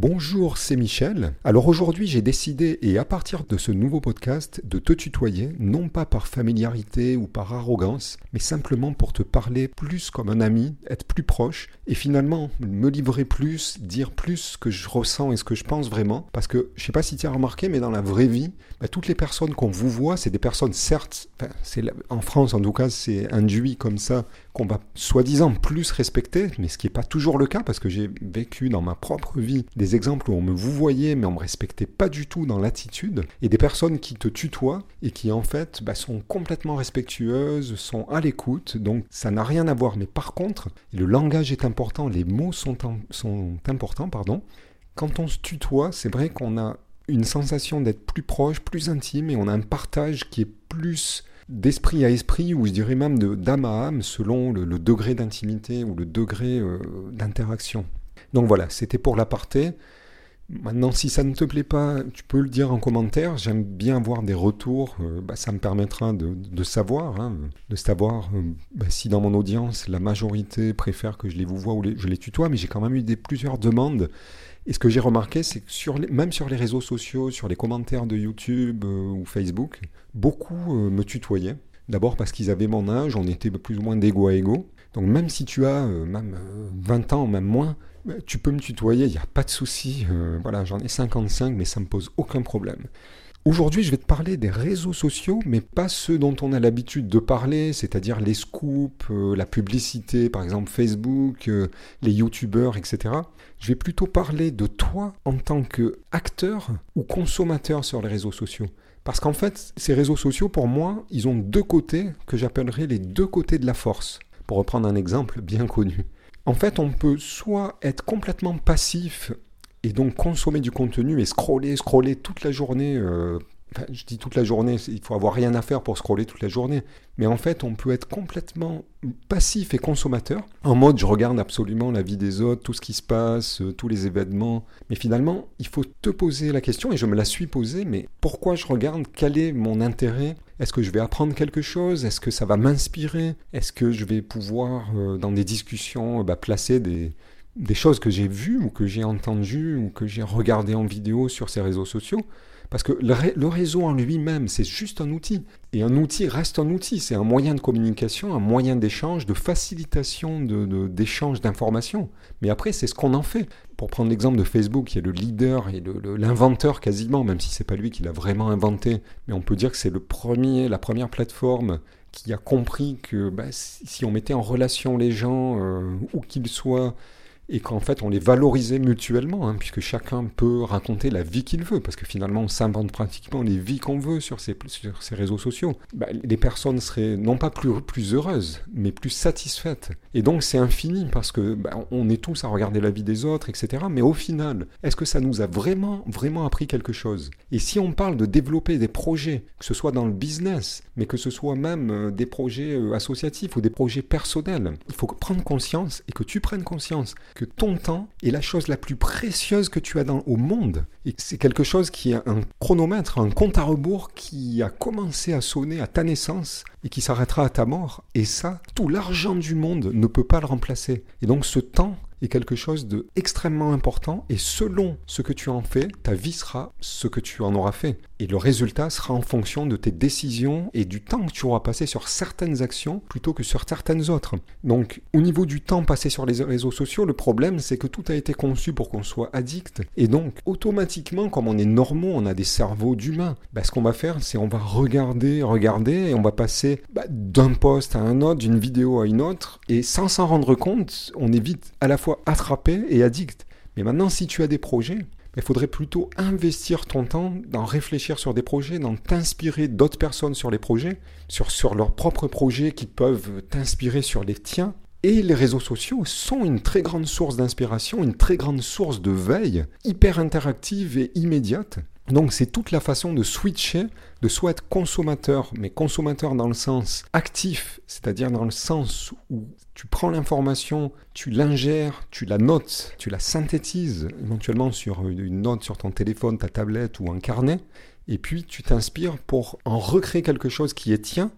Bonjour, c'est Michel. Alors aujourd'hui, j'ai décidé, et à partir de ce nouveau podcast, de te tutoyer, non pas par familiarité ou par arrogance, mais simplement pour te parler plus comme un ami, être plus proche, et finalement me livrer plus, dire plus ce que je ressens et ce que je pense vraiment. Parce que, je sais pas si tu as remarqué, mais dans la vraie vie, bah, toutes les personnes qu'on vous voit, c'est des personnes, certes, en France en tout cas, c'est induit comme ça, qu'on va soi-disant plus respecter, mais ce qui n'est pas toujours le cas, parce que j'ai vécu dans ma propre vie des exemples où on me vous voyait, mais on me respectait pas du tout dans l'attitude, et des personnes qui te tutoient et qui en fait bah, sont complètement respectueuses, sont à l'écoute, donc ça n'a rien à voir. Mais par contre, le langage est important, les mots sont, sont importants, pardon. Quand on se tutoie, c'est vrai qu'on a une sensation d'être plus proche, plus intime, et on a un partage qui est plus d'esprit à esprit, ou je dirais même d'âme à âme, selon le, degré d'intimité ou le degré euh, d'interaction. Donc voilà, c'était pour l'aparté. Maintenant, si ça ne te plaît pas, tu peux le dire en commentaire. J'aime bien avoir des retours. Euh, bah, ça me permettra de, savoir, hein, de savoir euh, bah, si dans mon audience, la majorité préfère que je les vous vois ou je les tutoie. Mais j'ai quand même eu plusieurs demandes. Et ce que j'ai remarqué, c'est que même sur les réseaux sociaux, sur les commentaires de YouTube ou Facebook, beaucoup euh, me tutoyaient. D'abord parce qu'ils avaient mon âge, on était plus ou moins d'égo à égo. Donc même si tu as euh, même 20 euh, ans, même moins, bah, tu peux me tutoyer, il n'y a pas de souci. voilà, j'en ai 55, mais ça ne me pose aucun problème. Aujourd'hui, je vais te parler des réseaux sociaux, mais pas ceux dont on a l'habitude de parler, c'est-à-dire les scoops, la publicité, par exemple Facebook, les youtubeurs, etc. Je vais plutôt parler de toi en tant qu'acteur ou consommateur sur les réseaux sociaux. Parce qu'en fait, ces réseaux sociaux, pour moi, ils ont deux côtés que j'appellerais les deux côtés de la force, pour reprendre un exemple bien connu. En fait, on peut soit être complètement passif et donc consommer du contenu et scroller, scroller toute la journée euh, je dis toute la journée, il faut avoir rien à faire pour scroller toute la journée. Mais en fait, on peut être complètement passif et consommateur. En mode, je regarde absolument la vie des autres, tout ce qui se passe, euh, tous les événements. Mais finalement, il faut te poser la question, et je me la suis posée, mais pourquoi je regarde? Quel est mon intérêt Est-ce que je vais apprendre quelque chose? Est-ce que ça va m'inspirer? Est-ce que je vais pouvoir, euh, dans des discussions, bah, placer des, des choses que j'ai vues ou que j'ai entendues ou que j'ai regardées en vidéo sur ces réseaux sociaux? Parce que le, réseau en lui-même, c'est juste un outil. Et un outil reste un outil. C'est un moyen de communication, un moyen d'échange, de facilitation d'échange d'informations. Mais après, c'est ce qu'on en fait. Pour prendre l'exemple de Facebook, qui est le leader et l'inventeur quasiment, même si c'est pas lui qui l'a vraiment inventé, mais on peut dire que c'est la première plateforme qui a compris que bah, si on mettait en relation les gens, euh, où qu'ils soient, et qu'en fait on les valorisait mutuellement, hein, puisque chacun peut raconter la vie qu'il veut, parce que finalement on s'invente pratiquement les vies qu'on veut sur ces, réseaux sociaux. Bah, les personnes seraient non pas plus, plus heureuses, mais plus satisfaites. Et donc c'est infini, parce que bah, on est tous à regarder la vie des autres, etc. Mais au final, est-ce que ça nous a vraiment, vraiment appris quelque chose? Et si on parle de développer des projets, que ce soit dans le business, mais que ce soit même euh, des projets euh, associatifs ou des projets personnels, il faut prendre conscience et que tu prennes conscience que ton temps est la chose la plus précieuse que tu as dans, au monde. Et c'est quelque chose qui est un chronomètre, un compte à rebours qui a commencé à sonner à ta naissance et qui s'arrêtera à ta mort. Et ça, tout l'argent du monde ne peut pas le remplacer. Et donc ce temps est quelque chose de extrêmement important et selon ce que tu en fais, ta vie sera ce que tu en auras fait. Et le résultat sera en fonction de tes décisions et du temps que tu auras passé sur certaines actions plutôt que sur certaines autres. Donc au niveau du temps passé sur les réseaux sociaux, le problème c'est que tout a été conçu pour qu'on soit addict. Et donc automatiquement, comme on est normaux, on a des cerveaux d'humains, bah, ce qu'on va faire c'est on va regarder, regarder et on va passer bah, d'un poste à un autre, d'une vidéo à une autre. Et sans s'en rendre compte, on est vite à la fois attrapé et addict. Mais maintenant, si tu as des projets, il faudrait plutôt investir ton temps dans réfléchir sur des projets, dans t'inspirer d'autres personnes sur les projets, sur, sur leurs propres projets qui peuvent t'inspirer sur les tiens. Et les réseaux sociaux sont une très grande source d'inspiration, une très grande source de veille, hyper interactive et immédiate. Donc c'est toute la façon de switcher, de soit être consommateur, mais consommateur dans le sens actif, c'est-à-dire dans le sens où tu prends l'information, tu l'ingères, tu la notes, tu la synthétises éventuellement sur une note sur ton téléphone, ta tablette ou un carnet, et puis tu t'inspires pour en recréer quelque chose qui est tien,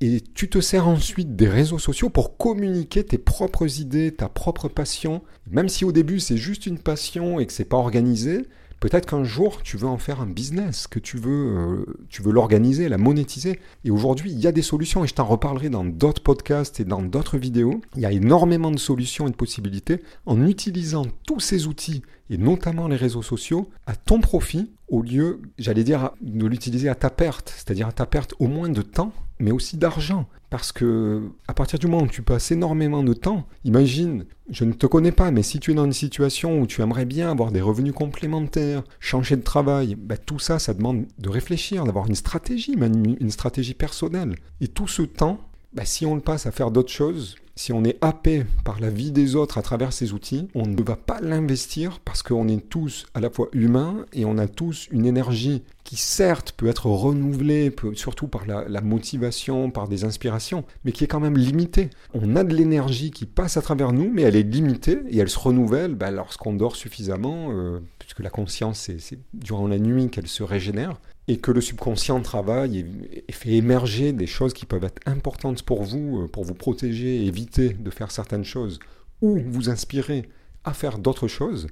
Et tu te sers ensuite des réseaux sociaux pour communiquer tes propres idées, ta propre passion. Même si au début c'est juste une passion et que c'est pas organisé, Peut-être qu'un jour, tu veux en faire un business, que tu veux, euh, veux l'organiser, la monétiser. Et aujourd'hui, il y a des solutions, et je t'en reparlerai dans d'autres podcasts et dans d'autres vidéos. Il y a énormément de solutions et de possibilités en utilisant tous ces outils, et notamment les réseaux sociaux, à ton profit, au lieu, j'allais dire, de l'utiliser à ta perte, c'est-à-dire à ta perte au moins de temps, mais aussi d'argent. Parce que à partir du moment où tu passes énormément de temps, imagine, je ne te connais pas, mais si tu es dans une situation où tu aimerais bien avoir des revenus complémentaires, changer de travail, ben tout ça, ça demande de réfléchir, d'avoir une stratégie, même une stratégie personnelle. Et tout ce temps, ben si on le passe à faire d'autres choses, si on est happé par la vie des autres à travers ces outils, on ne va pas l'investir parce qu'on est tous à la fois humains et on a tous une énergie qui certes peut être renouvelée, surtout par la, motivation, par des inspirations, mais qui est quand même limitée. On a de l'énergie qui passe à travers nous, mais elle est limitée et elle se renouvelle bah, lorsqu'on dort suffisamment, euh, puisque la conscience, c'est durant la nuit qu'elle se régénère et que le subconscient travaille et, fait émerger des choses qui peuvent être importantes pour vous, euh, pour vous protéger, éviter de faire certaines choses, ou vous inspirer à faire d'autres choses.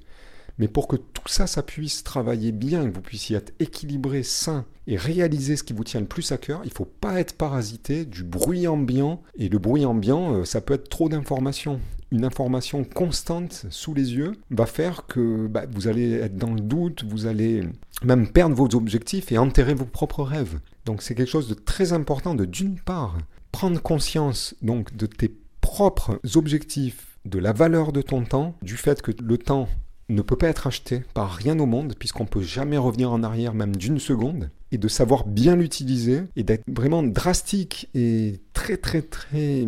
Mais pour que tout ça, ça puisse travailler bien, que vous puissiez être équilibré, sain et réaliser ce qui vous tient le plus à cœur, il ne faut pas être parasité du bruit ambiant. Et le bruit ambiant, euh, ça peut être trop d'informations une information constante sous les yeux va faire que bah, vous allez être dans le doute, vous allez même perdre vos objectifs et enterrer vos propres rêves. Donc c'est quelque chose de très important de d'une part prendre conscience donc de tes propres objectifs, de la valeur de ton temps, du fait que le temps ne peut pas être acheté par rien au monde, puisqu'on peut jamais revenir en arrière même d'une seconde, et de savoir bien l'utiliser, et d'être vraiment drastique et très très très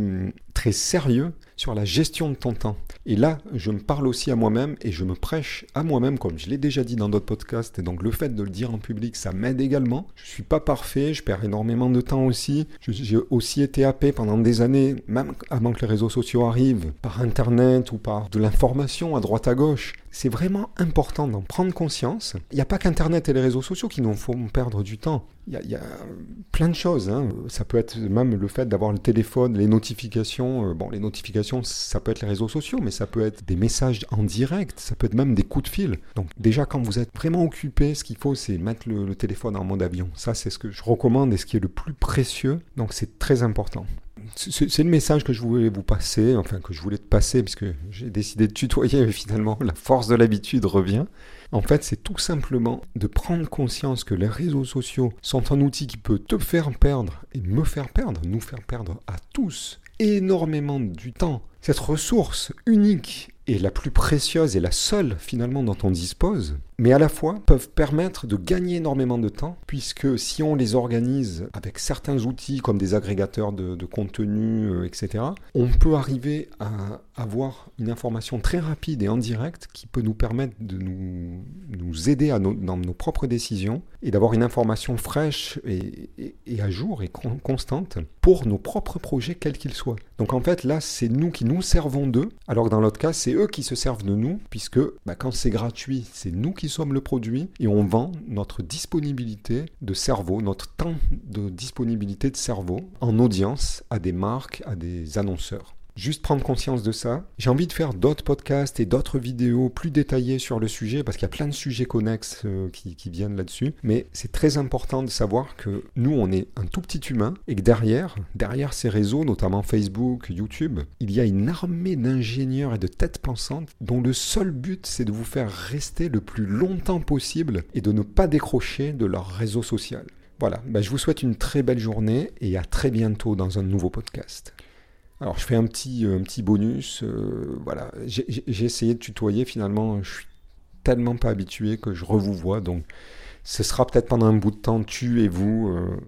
très sérieux sur la gestion de ton temps. Et là, je me parle aussi à moi-même et je me prêche à moi-même, comme je l'ai déjà dit dans d'autres podcasts, et donc le fait de le dire en public, ça m'aide également. Je suis pas parfait, je perds énormément de temps aussi. J'ai aussi été happé pendant des années, même avant que les réseaux sociaux arrivent, par Internet ou par de l'information à droite à gauche. C'est vraiment important d'en prendre conscience. Il n'y a pas qu'Internet et les réseaux sociaux qui nous font perdre du temps. Il y, a, plein de choses. Hein. Ça peut être même le fait d'avoir le téléphone, les notifications. Euh, bon, les notifications, ça peut être les réseaux sociaux, mais ça peut être des messages en direct, ça peut être même des coups de fil. Donc déjà, quand vous êtes vraiment occupé, ce qu'il faut, c'est mettre le, téléphone en mode avion. Ça, c'est ce que je recommande et ce qui est le plus précieux. Donc c'est très important. C'est le message que je voulais vous passer, enfin que je voulais te passer, puisque j'ai décidé de tutoyer, mais finalement la force de l'habitude revient. En fait, c'est tout simplement de prendre conscience que les réseaux sociaux sont un outil qui peut te faire perdre et me faire perdre, nous faire perdre à tous énormément du temps. Cette ressource unique et la plus précieuse et la seule finalement dont on dispose, mais à la fois peuvent permettre de gagner énormément de temps, puisque si on les organise avec certains outils comme des agrégateurs de, contenu, euh, etc., on peut arriver à avoir une information très rapide et en direct qui peut nous permettre de nous, aider dans nos propres décisions et d'avoir une information fraîche et, et, à jour et constante pour nos propres projets, quels qu'ils soient. Donc en fait, là, c'est nous qui nous servons d'eux, alors que dans l'autre cas, c'est eux qui se servent de nous, puisque bah, quand c'est gratuit, c'est nous qui sommes le produit et on vend notre disponibilité de cerveau, notre temps de disponibilité de cerveau en audience à des marques, à des annonceurs juste prendre conscience de ça. J'ai envie de faire d'autres podcasts et d'autres vidéos plus détaillées sur le sujet parce qu'il y a plein de sujets connexes euh, qui, viennent là-dessus. Mais c'est très important de savoir que nous, on est un tout petit humain et que derrière, derrière ces réseaux, notamment Facebook, YouTube, il y a une armée d'ingénieurs et de têtes pensantes dont le seul but, c'est de vous faire rester le plus longtemps possible et de ne pas décrocher de leur réseau social. Voilà, ben, je vous souhaite une très belle journée et à très bientôt dans un nouveau podcast. Alors je fais un petit, euh, un petit bonus. Euh, voilà, j'ai essayé de tutoyer. Finalement, je suis tellement pas habitué que je revous vois. Donc, ce sera peut-être pendant un bout de temps tu et vous. Euh,